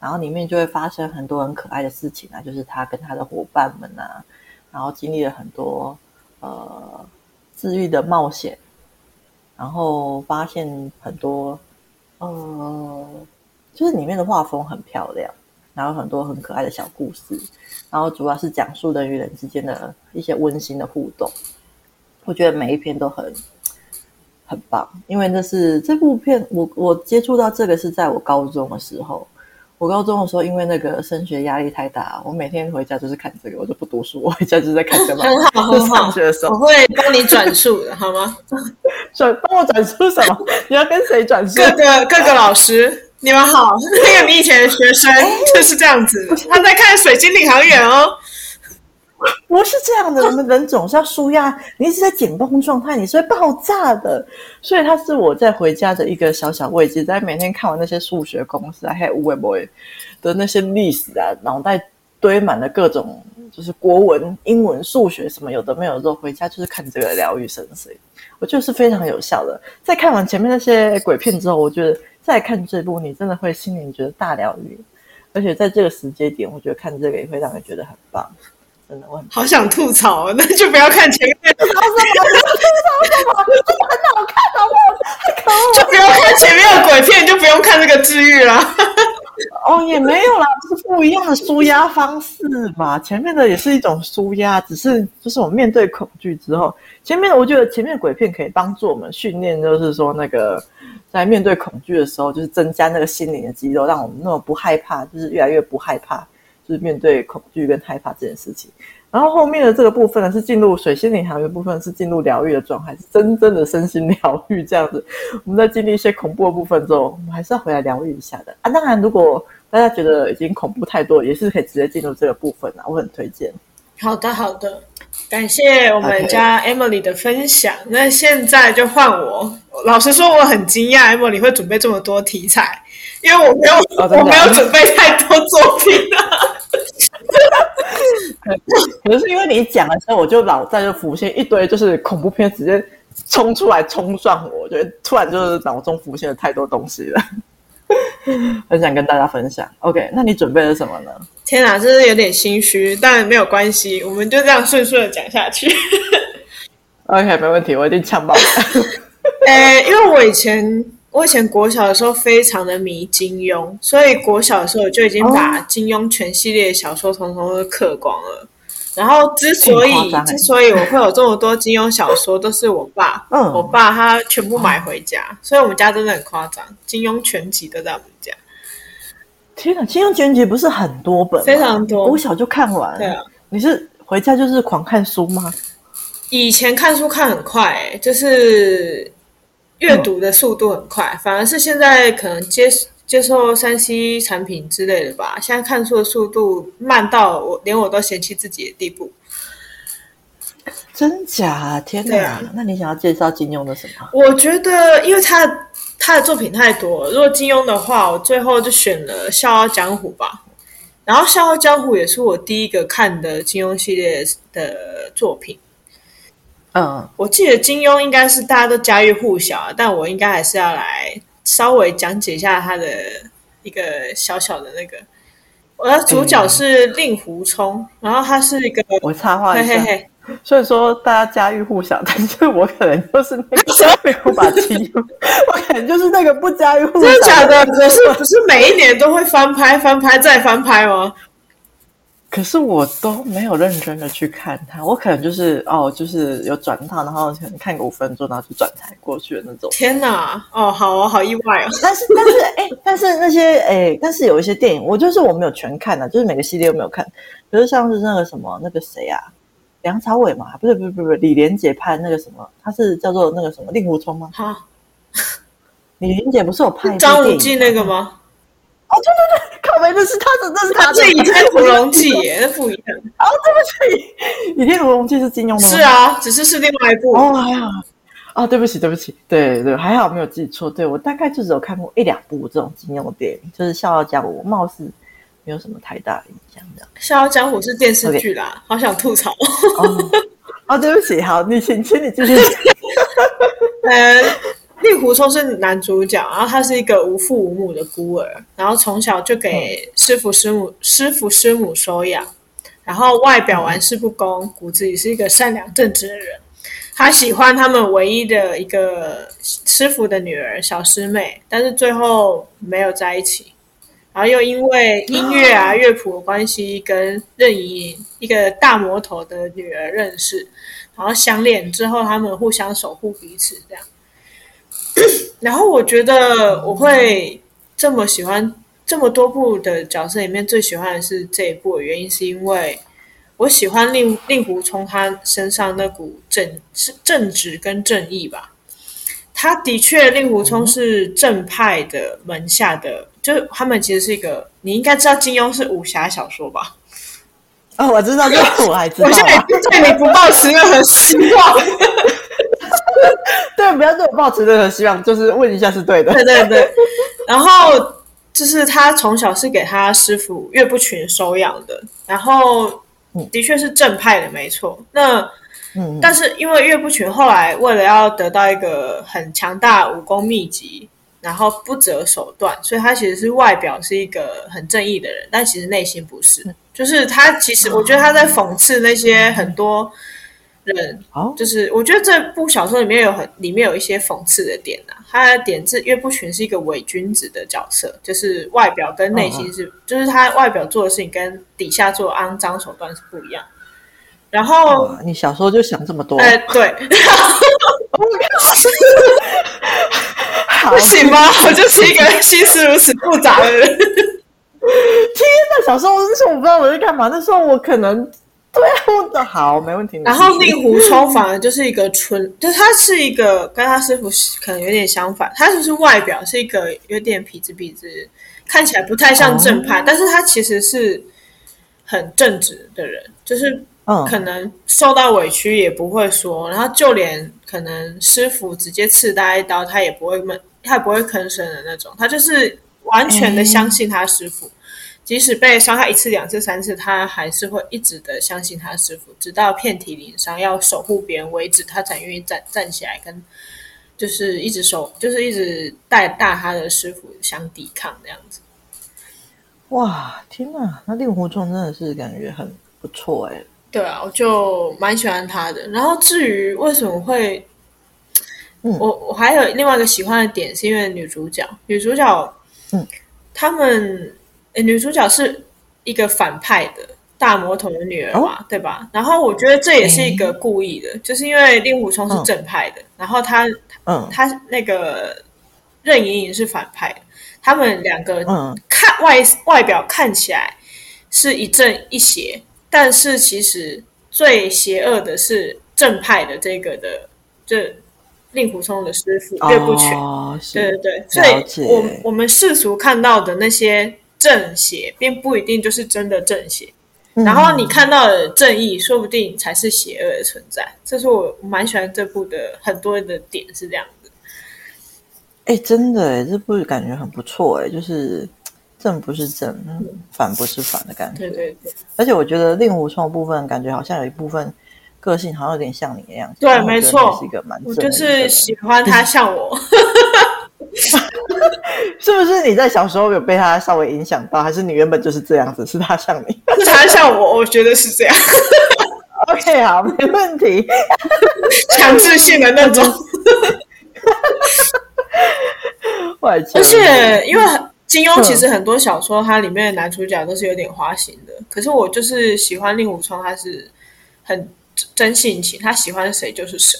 然后里面就会发生很多很可爱的事情啊，就是她跟她的伙伴们啊，然后经历了很多呃治愈的冒险，然后发现很多呃，就是里面的画风很漂亮，然后很多很可爱的小故事，然后主要是讲述人与人之间的一些温馨的互动。我觉得每一篇都很很棒，因为那是这部片，我我接触到这个是在我高中的时候。我高中的时候，因为那个升学压力太大，我每天回家就是看这个，我就不读书，我回家就是在看这 个。很好，很好。上学的时候，我会帮你转述的，好吗？转帮我转述什么？你要跟谁转述？各个各个老师，你们好。那个你以前的学生就是这样子，他在看《水晶领航员》哦。不是这样的，我们人总是要舒压。你一直在紧绷状态，你是会爆炸的。所以，他是我在回家的一个小小慰藉。在每天看完那些数学公式啊，还有微博的那些历史啊，脑袋堆满了各种就是国文、英文、数学什么有的没有的回家就是看这个疗愈神髓。我觉得是非常有效的。在看完前面那些鬼片之后，我觉得再看这部，你真的会心里觉得大疗愈。而且在这个时间点，我觉得看这个也会让人觉得很棒。真的，我好想吐槽，那就不要看前面。吐槽什么？吐槽什么？真的很好看，好不好？太可恶！就不要看前面的鬼片，就不用看这个治愈啦。哦，也没有啦，就是不一样的舒压方式吧。前面的也是一种舒压，只是就是我们面对恐惧之后，前面的我觉得前面的鬼片可以帮助我们训练，就是说那个在面对恐惧的时候，就是增加那个心灵的肌肉，让我们那么不害怕，就是越来越不害怕。就是面对恐惧跟害怕这件事情，然后后面的这个部分呢，是进入水星领航员部分，是进入疗愈的状态，是真正的身心疗愈这样子。我们在经历一些恐怖的部分之后，我们还是要回来疗愈一下的啊。当然，如果大家觉得已经恐怖太多，也是可以直接进入这个部分啊，我很推荐。好的，好的，感谢我们家 Emily 的分享。Okay. 那现在就换我。老实说，我很惊讶 Emily 会准备这么多题材，因为我没有，哦、我没有准备太多作品啊。可是因为你讲的时候，我就脑袋就浮现一堆就是恐怖片，直接冲出来冲撞我，我觉得突然就是脑中浮现了太多东西了，很想跟大家分享。OK，那你准备了什么呢？天哪，真是有点心虚，但没有关系，我们就这样顺顺的讲下去。OK，没问题，我一定呛爆。呃，因为我以前。我以前国小的时候非常的迷金庸，所以国小的时候我就已经把金庸全系列小说统统都刻光了。然后之所以之所以我会有这么多金庸小说，都是我爸，嗯，我爸他全部买回家，所以我们家真的很夸张，金庸全集都在我们家。天哪，金庸全集不是很多本，非常多，我小就看完。对啊，你是回家就是狂看书吗？以前看书看很快，欸，就是。阅读的速度很快，反而是现在可能接接受三 C 产品之类的吧。现在看书的速度慢到我连我都嫌弃自己的地步。真假？天哪！啊、那你想要介绍金庸的什么？我觉得，因为他他的作品太多了。如果金庸的话，我最后就选了《笑傲江湖》吧。然后《笑傲江湖》也是我第一个看的金庸系列的作品。嗯，我记得金庸应该是大家都家喻户晓，但我应该还是要来稍微讲解一下他的一个小小的那个。我的主角是令狐冲，然后他是一个我插话一下，嘿嘿嘿，所以说大家家喻户晓，但是我可能就是那个没有把金庸，我可能就是那个不家喻户晓。真的假的？可是不是每一年都会翻拍、翻拍再翻拍吗？可是我都没有认真的去看它，我可能就是哦，就是有转到，然后可能看个五分钟，然后就转台过去的那种。天哪，哦，好哦，好意外哦。但是但是哎，但是那些哎，但是有一些电影，我就是我没有全看的，就是每个系列都没有看。比如像是那个什么那个谁啊，梁朝伟嘛，不是不是不是不是李连杰拍那个什么，他是叫做那个什么令狐冲吗？哈，李连杰不是有拍张无忌那个吗？那是他的，那是他的《倚天屠龙记》耶，那不一样。哦，对不起，《倚天屠龙记》是金庸的吗？是啊，只是是另外一部。哦，还好。哦，对不起，对不起，对对，还好没有记错。对，我大概就只有看过一两部这种金庸的电影，就是《笑傲江湖》，貌似没有什么太大的印象。这样，《笑傲江湖》是电视剧啦，好想吐槽。哦，对不起，好，你请，请你继续。嗯。令狐冲是男主角，然后他是一个无父无母的孤儿，然后从小就给师傅师母、嗯、师傅师母收养，然后外表玩世不恭，骨子里是一个善良正直的人。他喜欢他们唯一的一个师傅的女儿小师妹，但是最后没有在一起。然后又因为音乐啊乐谱的关系，跟任盈盈一个大魔头的女儿认识，然后相恋之后，他们互相守护彼此，这样。然后我觉得我会这么喜欢这么多部的角色里面，最喜欢的是这一部的原因，是因为我喜欢令令狐冲他身上那股正是正直跟正义吧。他的确，令狐冲是正派的门下的。就他们其实是一个，你应该知道金庸是武侠小说吧？哦，我知道，这个我还知道。我现在对你不抱持任何希望。对，不要对我抱持任何希望，就是问一下是对的。对对对。然后就是他从小是给他师傅岳不群收养的，然后的确是正派的，没错。那嗯，但是因为岳不群后来为了要得到一个很强大武功秘籍。然后不择手段，所以他其实是外表是一个很正义的人，但其实内心不是。就是他其实，我觉得他在讽刺那些很多人。就是我觉得这部小说里面有很里面有一些讽刺的点啊。他的点是岳不群是一个伪君子的角色，就是外表跟内心是，就是他外表做的事情跟底下做的肮脏手段是不一样。然后你小时候就想这么多？哎，对。不 行吗？我就是一个心思如此复杂的人。天哪！小时候那时候我不知道我在干嘛，那时候我可能对我的好没问题。然后令狐冲反而就是一个纯，就是他是一个跟他师傅可能有点相反，他就是外表是一个有点痞子痞子，看起来不太像正派，哦、但是他其实是很正直的人，就是。嗯，可能受到委屈也不会说，然后就连可能师傅直接刺他一刀，他也不会闷，他也不会吭声的那种。他就是完全的相信他师傅，即使被伤害一次、两次、三次，他还是会一直的相信他师傅，直到遍体鳞伤要守护别人为止，他才愿意站站起来，跟就是一直守，就是一直带大他的师傅相抵抗这样子。哇，天哪！那令狐冲真的是感觉很不错哎。对啊，我就蛮喜欢他的。然后至于为什么会，嗯、我我还有另外一个喜欢的点，是因为女主角，女主角，嗯，他们女主角是一个反派的大魔头的女儿嘛，哦、对吧？然后我觉得这也是一个故意的，嗯、就是因为令狐冲是正派的，嗯、然后他，嗯，他那个任盈盈是反派的，他们两个看外外表看起来是一正一邪。但是其实最邪恶的是正派的这个的，这令狐冲的师傅岳不群，哦、对对对，所以我我们世俗看到的那些正邪，并不一定就是真的正邪。嗯、然后你看到的正义，说不定才是邪恶的存在。这是我蛮喜欢这部的很多的点是这样子。哎，真的哎，这部感觉很不错哎，就是。正不是正，反不是反的感觉。对对对，而且我觉得令狐冲的部分，感觉好像有一部分个性好像有点像你一样子。对，没错，是一个蛮。我就是喜欢他像我。是不是你在小时候有被他稍微影响到，还是你原本就是这样子？是他像你？是他像我？我觉得是这样。OK，好，没问题。强制性的那种。而且因为。金庸其实很多小说，它里面的男主角都是有点花心的。可是我就是喜欢令狐冲，他是很真性情，他喜欢谁就是谁。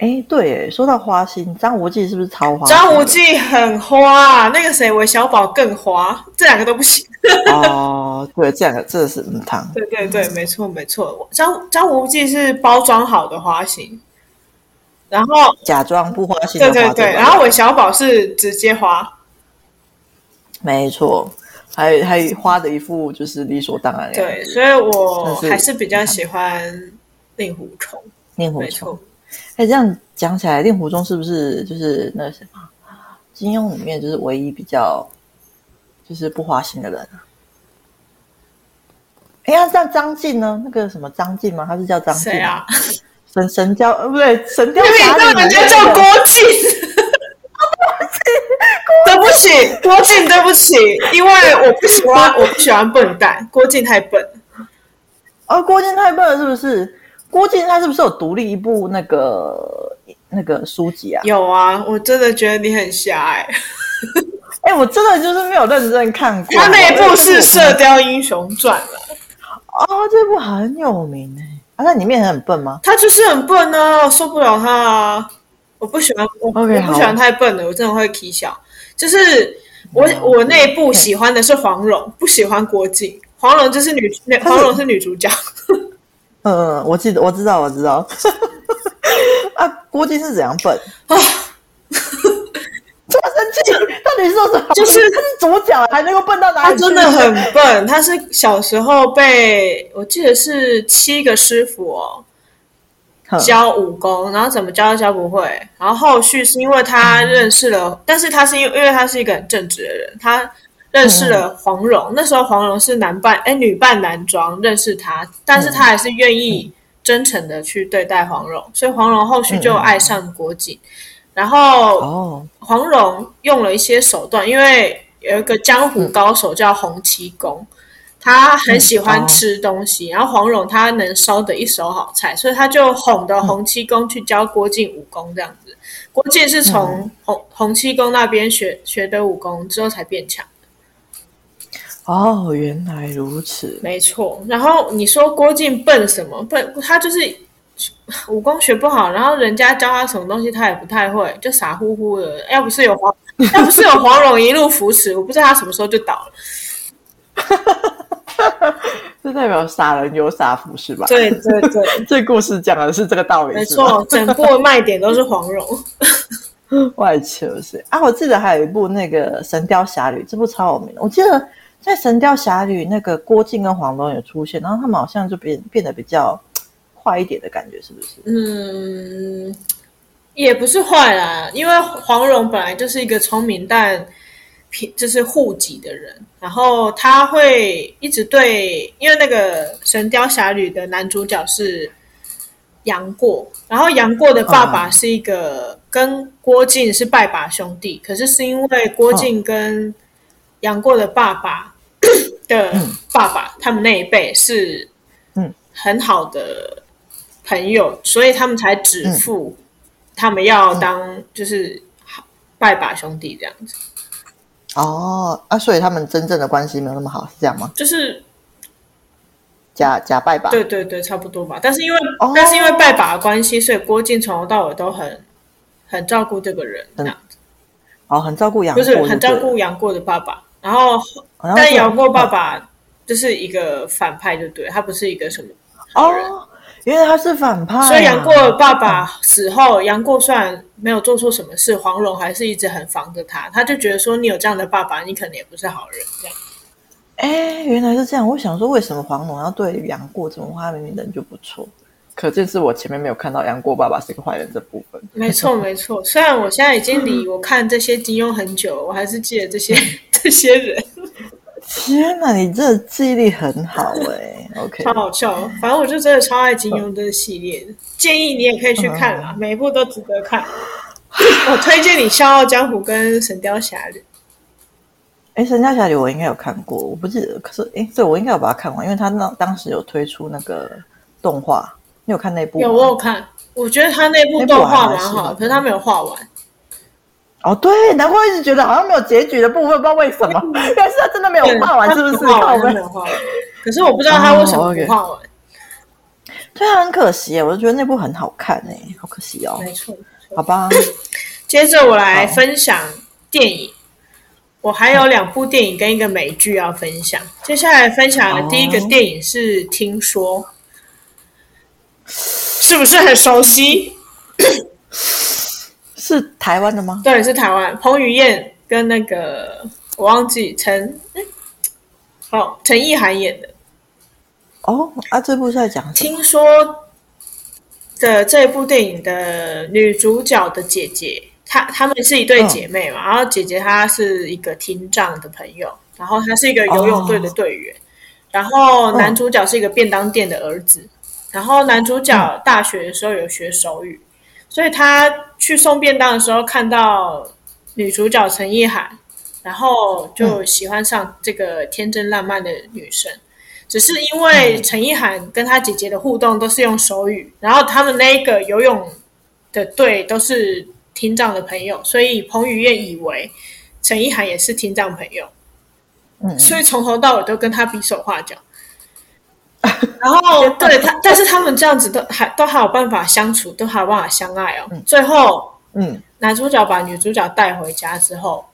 哎，对，说到花心，张无忌是不是超花？张无忌很花，那个谁韦小宝更花，这两个都不行。哦，对，这两个真的是嗯汤。对对对，没错没错，张张无忌是包装好的花心，然后假装不花心。对对对，然后韦小宝是直接花。没错，还还花的一副就是理所当然的。对，所以我还是比较喜欢令狐冲。令狐冲，哎，这样讲起来，令狐冲是不是就是那什么金庸里面就是唯一比较就是不花心的人啊？哎呀，像张晋呢？那个什么张晋吗？他是叫张晋？啊？神神雕？呃，不对，神雕侠侣人家叫 郭靖。对不起，郭靖，对不起，因为我不喜欢，我不喜欢笨蛋，郭靖太笨。哦，郭靖太笨了，是不是？郭靖他是不是有独立一部那个那个书籍啊？有啊，我真的觉得你很瞎哎、欸。哎、欸，我真的就是没有认真看过。他那一部是《射雕英雄传》了。哦，这部很有名哎。啊，那里面很笨吗？他就是很笨啊，我受不了他啊！我不喜欢我，okay, 我不喜欢太笨的，我真的会起笑。就是我、嗯、我那一部喜欢的是黄蓉，不喜欢郭靖。黄蓉就是女，黄蓉是女主角。嗯，我记得，我知道，我知道。啊，郭靖是怎样笨啊？这么生气，到底是说什么？就是他是主角，还能够笨到哪里？他真的很笨。他是小时候被我记得是七个师傅哦教武功，然后怎么教都教不会。然后后续是因为他认识了，嗯、但是他是因为因为他是一个很正直的人，他认识了黄蓉。嗯、那时候黄蓉是男扮哎女扮男装认识他，但是他还是愿意真诚的去对待黄蓉，所以黄蓉后续就爱上郭靖。嗯然后，黄蓉用了一些手段，因为有一个江湖高手叫洪七公，他很喜欢吃东西，然后黄蓉他能烧得一手好菜，所以他就哄的洪七公去教郭靖武功，这样子。郭靖是从洪洪七公那边学学的武功之后才变强的。哦，原来如此，没错。然后你说郭靖笨什么？笨，他就是。武功学不好，然后人家教他什么东西，他也不太会，就傻乎乎的。要不是有黄，要不是有黄蓉一路扶持，我不知道他什么时候就倒了。这代表傻人有傻福是吧？对对对，这故事讲的是这个道理。没错，整部卖点都是黄蓉。外求是啊，我记得还有一部那个《神雕侠侣》，这部超有名。我记得在《神雕侠侣》那个郭靖跟黄蓉有出现，然后他们好像就变变得比较。坏一点的感觉是不是？嗯，也不是坏啦，因为黄蓉本来就是一个聪明但就是护己的人，然后他会一直对，因为那个《神雕侠侣》的男主角是杨过，然后杨过的爸爸是一个跟郭靖是拜把兄弟，可是是因为郭靖跟杨过的爸爸的爸爸，他们那一辈是嗯很好的。朋友，所以他们才指腹，嗯、他们要当就是拜把兄弟这样子。哦，啊，所以他们真正的关系没有那么好，是这样吗？就是假假拜把。对对对，差不多吧。但是因为、哦、但是因为拜把的关系，所以郭靖从头到尾都很很照顾这个人这样子。哦，很照顾杨过，不是很照顾杨过的爸爸。然后，哦、但杨过爸爸就是一个反派，就对，他不是一个什么好人。哦因为他是反派、啊，所以杨过爸爸死后，杨过虽然没有做错什么事，黄蓉还是一直很防着他。他就觉得说，你有这样的爸爸，你可能也不是好人。这样，哎，原来是这样。我想说，为什么黄蓉要对杨过这么花？明明人就不错，可见是我前面没有看到杨过爸爸是个坏人这部分。没错，没错。虽然我现在已经离我看这些金庸很久，我还是记得这些这些人。天哪，你这记忆力很好哎、欸、，OK，超好笑。反正我就真的超爱金庸的系列，嗯、建议你也可以去看啦，嗯、每一部都值得看。我推荐你《笑傲江湖》跟《神雕侠侣》。哎，《神雕侠侣》我应该有看过，我不记得。可是，哎，对，我应该有把它看完，因为他那当时有推出那个动画，你有看那部？有，我有看。我觉得他那部动画蛮好，可是他没有画完。哦，对，难怪我一直觉得好像没有结局的部分，不知道为什么。但是他真的没有画完，是不是？画完没有画完。可是我不知道他为什么不画完。Oh, okay. 对啊，很可惜，我就觉得那部很好看哎，好可惜哦。没错，好吧。接着我来分享电影，我还有两部电影跟一个美剧要分享。接下来分享的第一个电影是《听说》，是不是很熟悉？是台湾的吗？对，是台湾。彭于晏跟那个我忘记陈，哦，陈意涵演的。哦，啊，这部是在讲。听说的这部电影的女主角的姐姐，她她们是一对姐妹嘛。嗯、然后姐姐她是一个听障的朋友，然后她是一个游泳队的队员。哦、然后男主角是一个便当店的儿子。嗯、然后男主角大学的时候有学手语。所以他去送便当的时候，看到女主角陈意涵，然后就喜欢上这个天真烂漫的女生。只是因为陈意涵跟他姐姐的互动都是用手语，然后他们那一个游泳的队都是听障的朋友，所以彭于晏以为陈意涵也是听障朋友，嗯，所以从头到尾都跟他比手画脚。然后对他，但是他们这样子都还都还有办法相处，都还有办法相爱哦。嗯、最后，嗯，男主角把女主角带回家之后，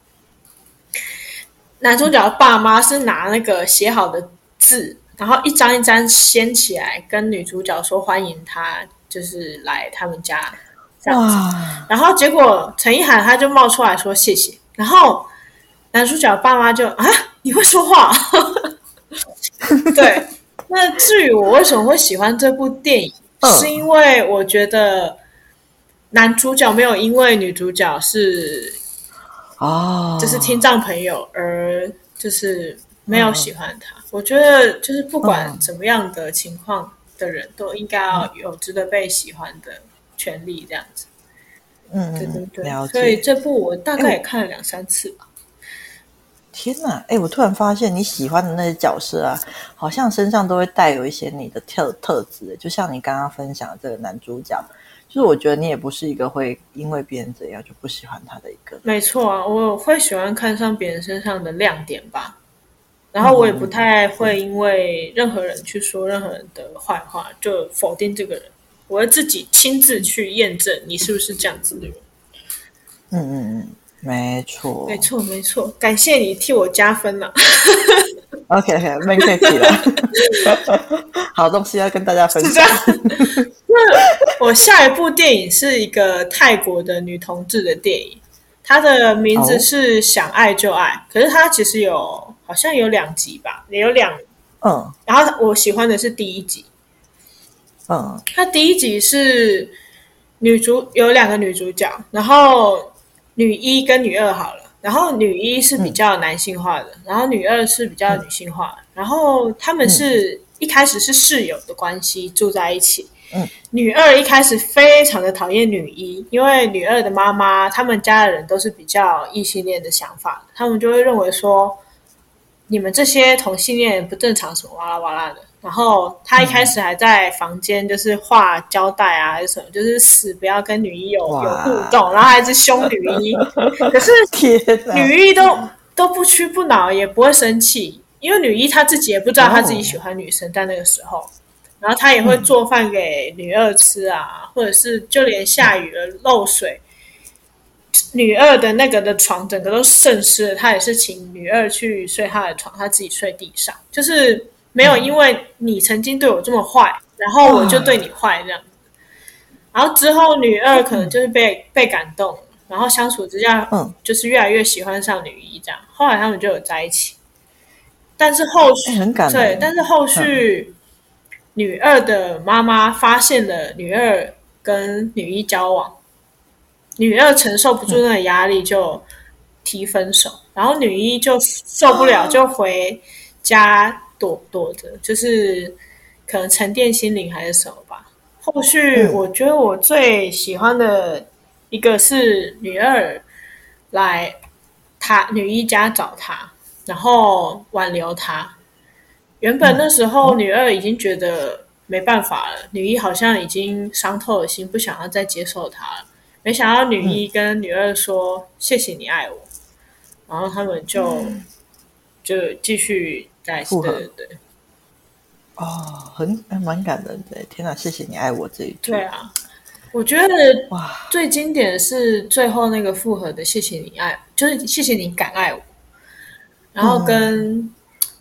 男主角的爸妈是拿那个写好的字，然后一张一张掀起来，跟女主角说欢迎他，就是来他们家这样子。然后结果陈意涵他就冒出来说谢谢，然后男主角爸妈就啊，你会说话？对。那至于我为什么会喜欢这部电影，嗯、是因为我觉得男主角没有因为女主角是啊，就是听障朋友而就是没有喜欢他。嗯、我觉得就是不管怎么样的情况的人，都应该要有值得被喜欢的权利，这样子。嗯，对对对。所以这部我大概也看了两三次吧。天呐，哎，我突然发现你喜欢的那些角色啊，好像身上都会带有一些你的特特质。就像你刚刚分享的这个男主角，就是我觉得你也不是一个会因为别人怎样就不喜欢他的一个。没错啊，我会喜欢看上别人身上的亮点吧。然后我也不太会因为任何人去说任何人的坏话就否定这个人，我会自己亲自去验证你是不是这样子的人。嗯嗯嗯。没错，没错，没错，感谢你替我加分了。OK，OK，没客气了。好东西要跟大家分享。那我下一部电影是一个泰国的女同志的电影，它的名字是《想爱就爱》，可是它其实有好像有两集吧，也有两嗯，然后我喜欢的是第一集。嗯，它第一集是女主有两个女主角，然后。女一跟女二好了，然后女一是比较男性化的，嗯、然后女二是比较女性化的，嗯、然后他们是、嗯、一开始是室友的关系住在一起。嗯，女二一开始非常的讨厌女一，因为女二的妈妈他们家的人都是比较异性恋的想法，他们就会认为说，你们这些同性恋不正常什么哇啦哇啦的。然后他一开始还在房间，就是画胶带啊，还是什么，就是死不要跟女一有有互动，然后还是凶女一。可是女一都都不屈不挠，也不会生气，因为女一她自己也不知道她自己喜欢女生，在那个时候，然后她也会做饭给女二吃啊，嗯、或者是就连下雨了漏水，女二的那个的床整个都渗湿了，她也是请女二去睡她的床，她自己睡地上，就是。没有，因为你曾经对我这么坏，然后我就对你坏这样子。然后之后女二可能就是被被感动，然后相处之下，嗯，就是越来越喜欢上女一这样。后来他们就有在一起，但是后续很感对，但是后续女二的妈妈发现了女二跟女一交往，女二承受不住那个压力就提分手，然后女一就受不了就回家。躲躲着，就是可能沉淀心灵还是什么吧。后续我觉得我最喜欢的一个是女二来他女一家找他，然后挽留她。原本那时候女二已经觉得没办法了，女一好像已经伤透了心，不想要再接受他了。没想到女一跟女二说：“谢谢你爱我。”然后他们就就继续。对对对，哦，很蛮感人的。天哪，谢谢你爱我这一句。对啊，我觉得哇，最经典的是最后那个复合的“谢谢你爱”，就是谢谢你敢爱我。然后跟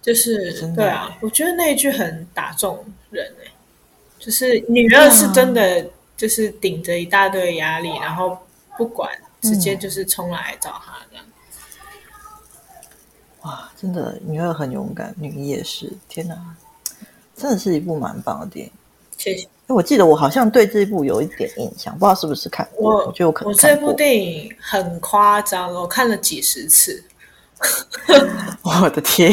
就是、嗯、对啊，我觉得那一句很打中人哎，就是女二是真的就是顶着一大堆压力，然后不管直接就是冲来找他。哇，真的，女二很勇敢，女一也是。天哪，真的是一部蛮棒的电影。谢谢。我记得我好像对这一部有一点印象，不知道是不是看过。我，我觉得我可能。我这部电影很夸张，我看了几十次。我的天，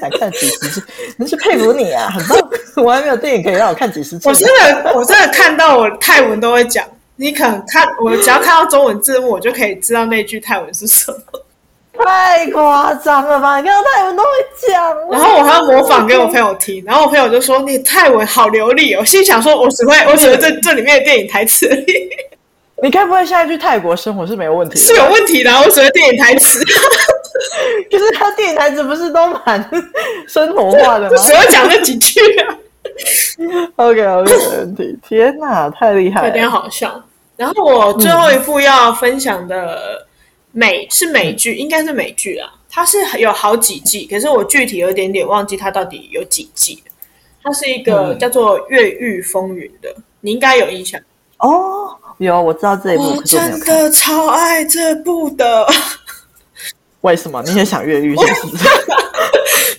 才看几十次，真是佩服你啊，很棒！我还没有电影可以让我看几十次。我真的，我真的看到我泰文都会讲。你可能看我只要看到中文字幕，我就可以知道那句泰文是什么。太夸张了吧！你看到泰文都会讲，然后我还要模仿给我朋友听，然后我朋友就说你泰文好流利哦。我心想说，我只会我只会这这里面的电影台词。你该不会现在去泰国生活是没有问题的？是有问题的，我只会电影台词。可是他电影台词不是都蛮生活化的吗？只会讲那几句啊。OK OK，没问题。天哪，太厉害了，有点好笑。然后我最后一部要分享的美、嗯、是美剧，应该是美剧啊。它是有好几季，可是我具体有点点忘记它到底有几季。它是一个叫做《越狱风云》的，嗯、你应该有印象哦。有，我知道这一部，我真的超爱这部的。为什么？你也想越狱是不是？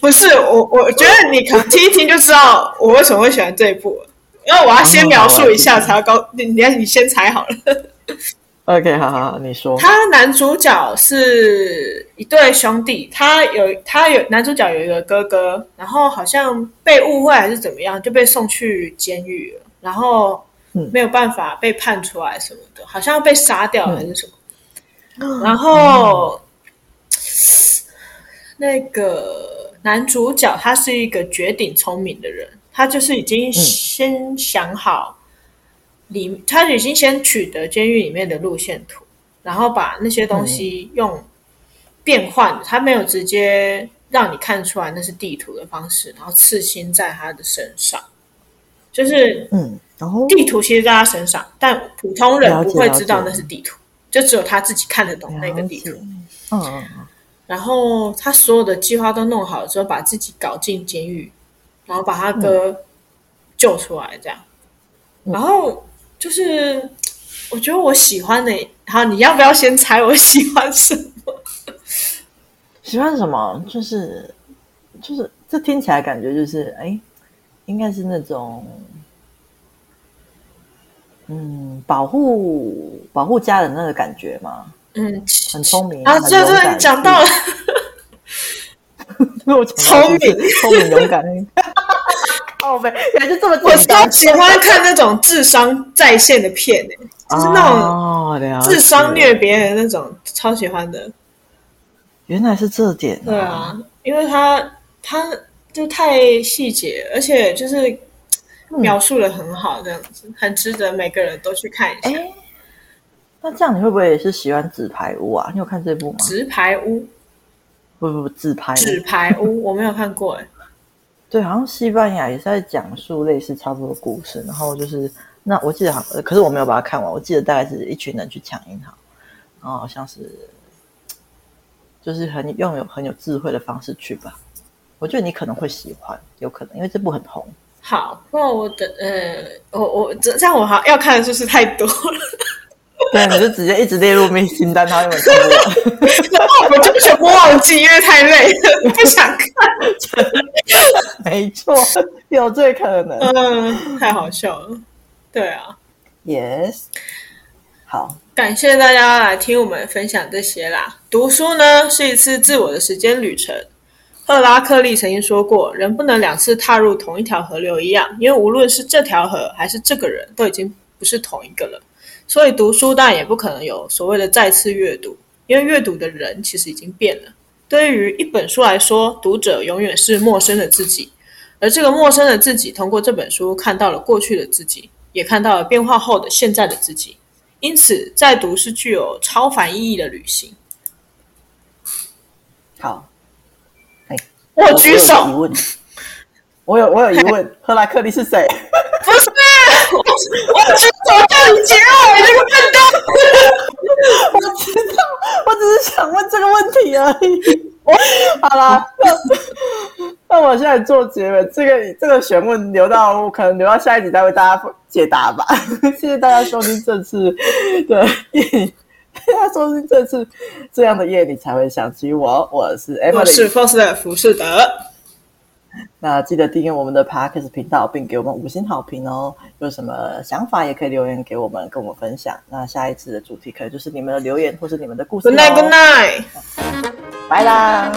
不是我，我觉得你可能听一听就知道我为什么会喜欢这一部。因为我要先描述一下，才要高。你你你先猜好了。OK，好好好，你说。他男主角是一对兄弟，他有他有男主角有一个哥哥，然后好像被误会还是怎么样，就被送去监狱了，然后没有办法被判出来什么的，好像被杀掉还是什么。嗯、然后、嗯、那个男主角他是一个绝顶聪明的人。他就是已经先想好，里、嗯、他已经先取得监狱里面的路线图，然后把那些东西用变换，嗯、他没有直接让你看出来那是地图的方式，然后刺青在他的身上，就是嗯，然后地图其实在他身上，但普通人不会知道那是地图，就只有他自己看得懂那个地图。嗯嗯，然后他所有的计划都弄好了之后，把自己搞进监狱。然后把他哥救出来，这样。嗯、然后就是，我觉得我喜欢的，好，你要不要先猜我喜欢什么？喜欢什么？就是，就是，这听起来感觉就是，哎，应该是那种，嗯，保护保护家人那个感觉嘛。嗯，很聪明啊，对对，你讲到了。聪明，聪明，勇敢。哦，没，原来是这么。我超喜欢看那种智商在线的片，就是那种智商虐别人的那种，超喜欢的。原来是这点。对啊，因为他他就太细节，而且就是描述的很好，这样子很值得每个人都去看一下。那这样你会不会也是喜欢纸牌屋啊？你有看这部吗？纸牌屋。不不不，纸牌纸牌屋我没有看过哎。对，好像西班牙也是在讲述类似差不多的故事，然后就是那我记得好，可是我没有把它看完。我记得大概是一群人去抢银行，然后好像是就是很用有很有智慧的方式去吧。我觉得你可能会喜欢，有可能因为这部很红。好，那我的呃，我我这这样我好要看的就是太多了。对，你就直接一直列入明星单，他因为看不完，然后我就全部忘记，因为太累了，不想看。没错，有这可能。嗯，太好笑了。对啊，Yes。好，感谢大家来听我们分享这些啦。读书呢是一次自我的时间旅程。赫拉克利曾经说过：“人不能两次踏入同一条河流一样，因为无论是这条河还是这个人，都已经不是同一个了。”所以读书当然也不可能有所谓的再次阅读，因为阅读的人其实已经变了。对于一本书来说，读者永远是陌生的自己，而这个陌生的自己通过这本书看到了过去的自己，也看到了变化后的现在的自己。因此，在读是具有超凡意义的旅行。好，哎，我举手。我有我有疑问，赫拉克利是谁？我只走叫你结尾这个笨蛋。我知道，我只是想问这个问题而已。好了，那那我现在做结尾，这个这个询问留到可能留到下一集再为大家解答吧。谢谢大家收听这次的夜，大家收听这次这样的夜，你才会想起我。我是 Emily，我是 Foster 浮士德。那记得订阅我们的 Parkes 频道，并给我们五星好评哦！有什么想法也可以留言给我们，跟我们分享。那下一次的主题可能就是你们的留言，或是你们的故事。Good night, good night，拜啦。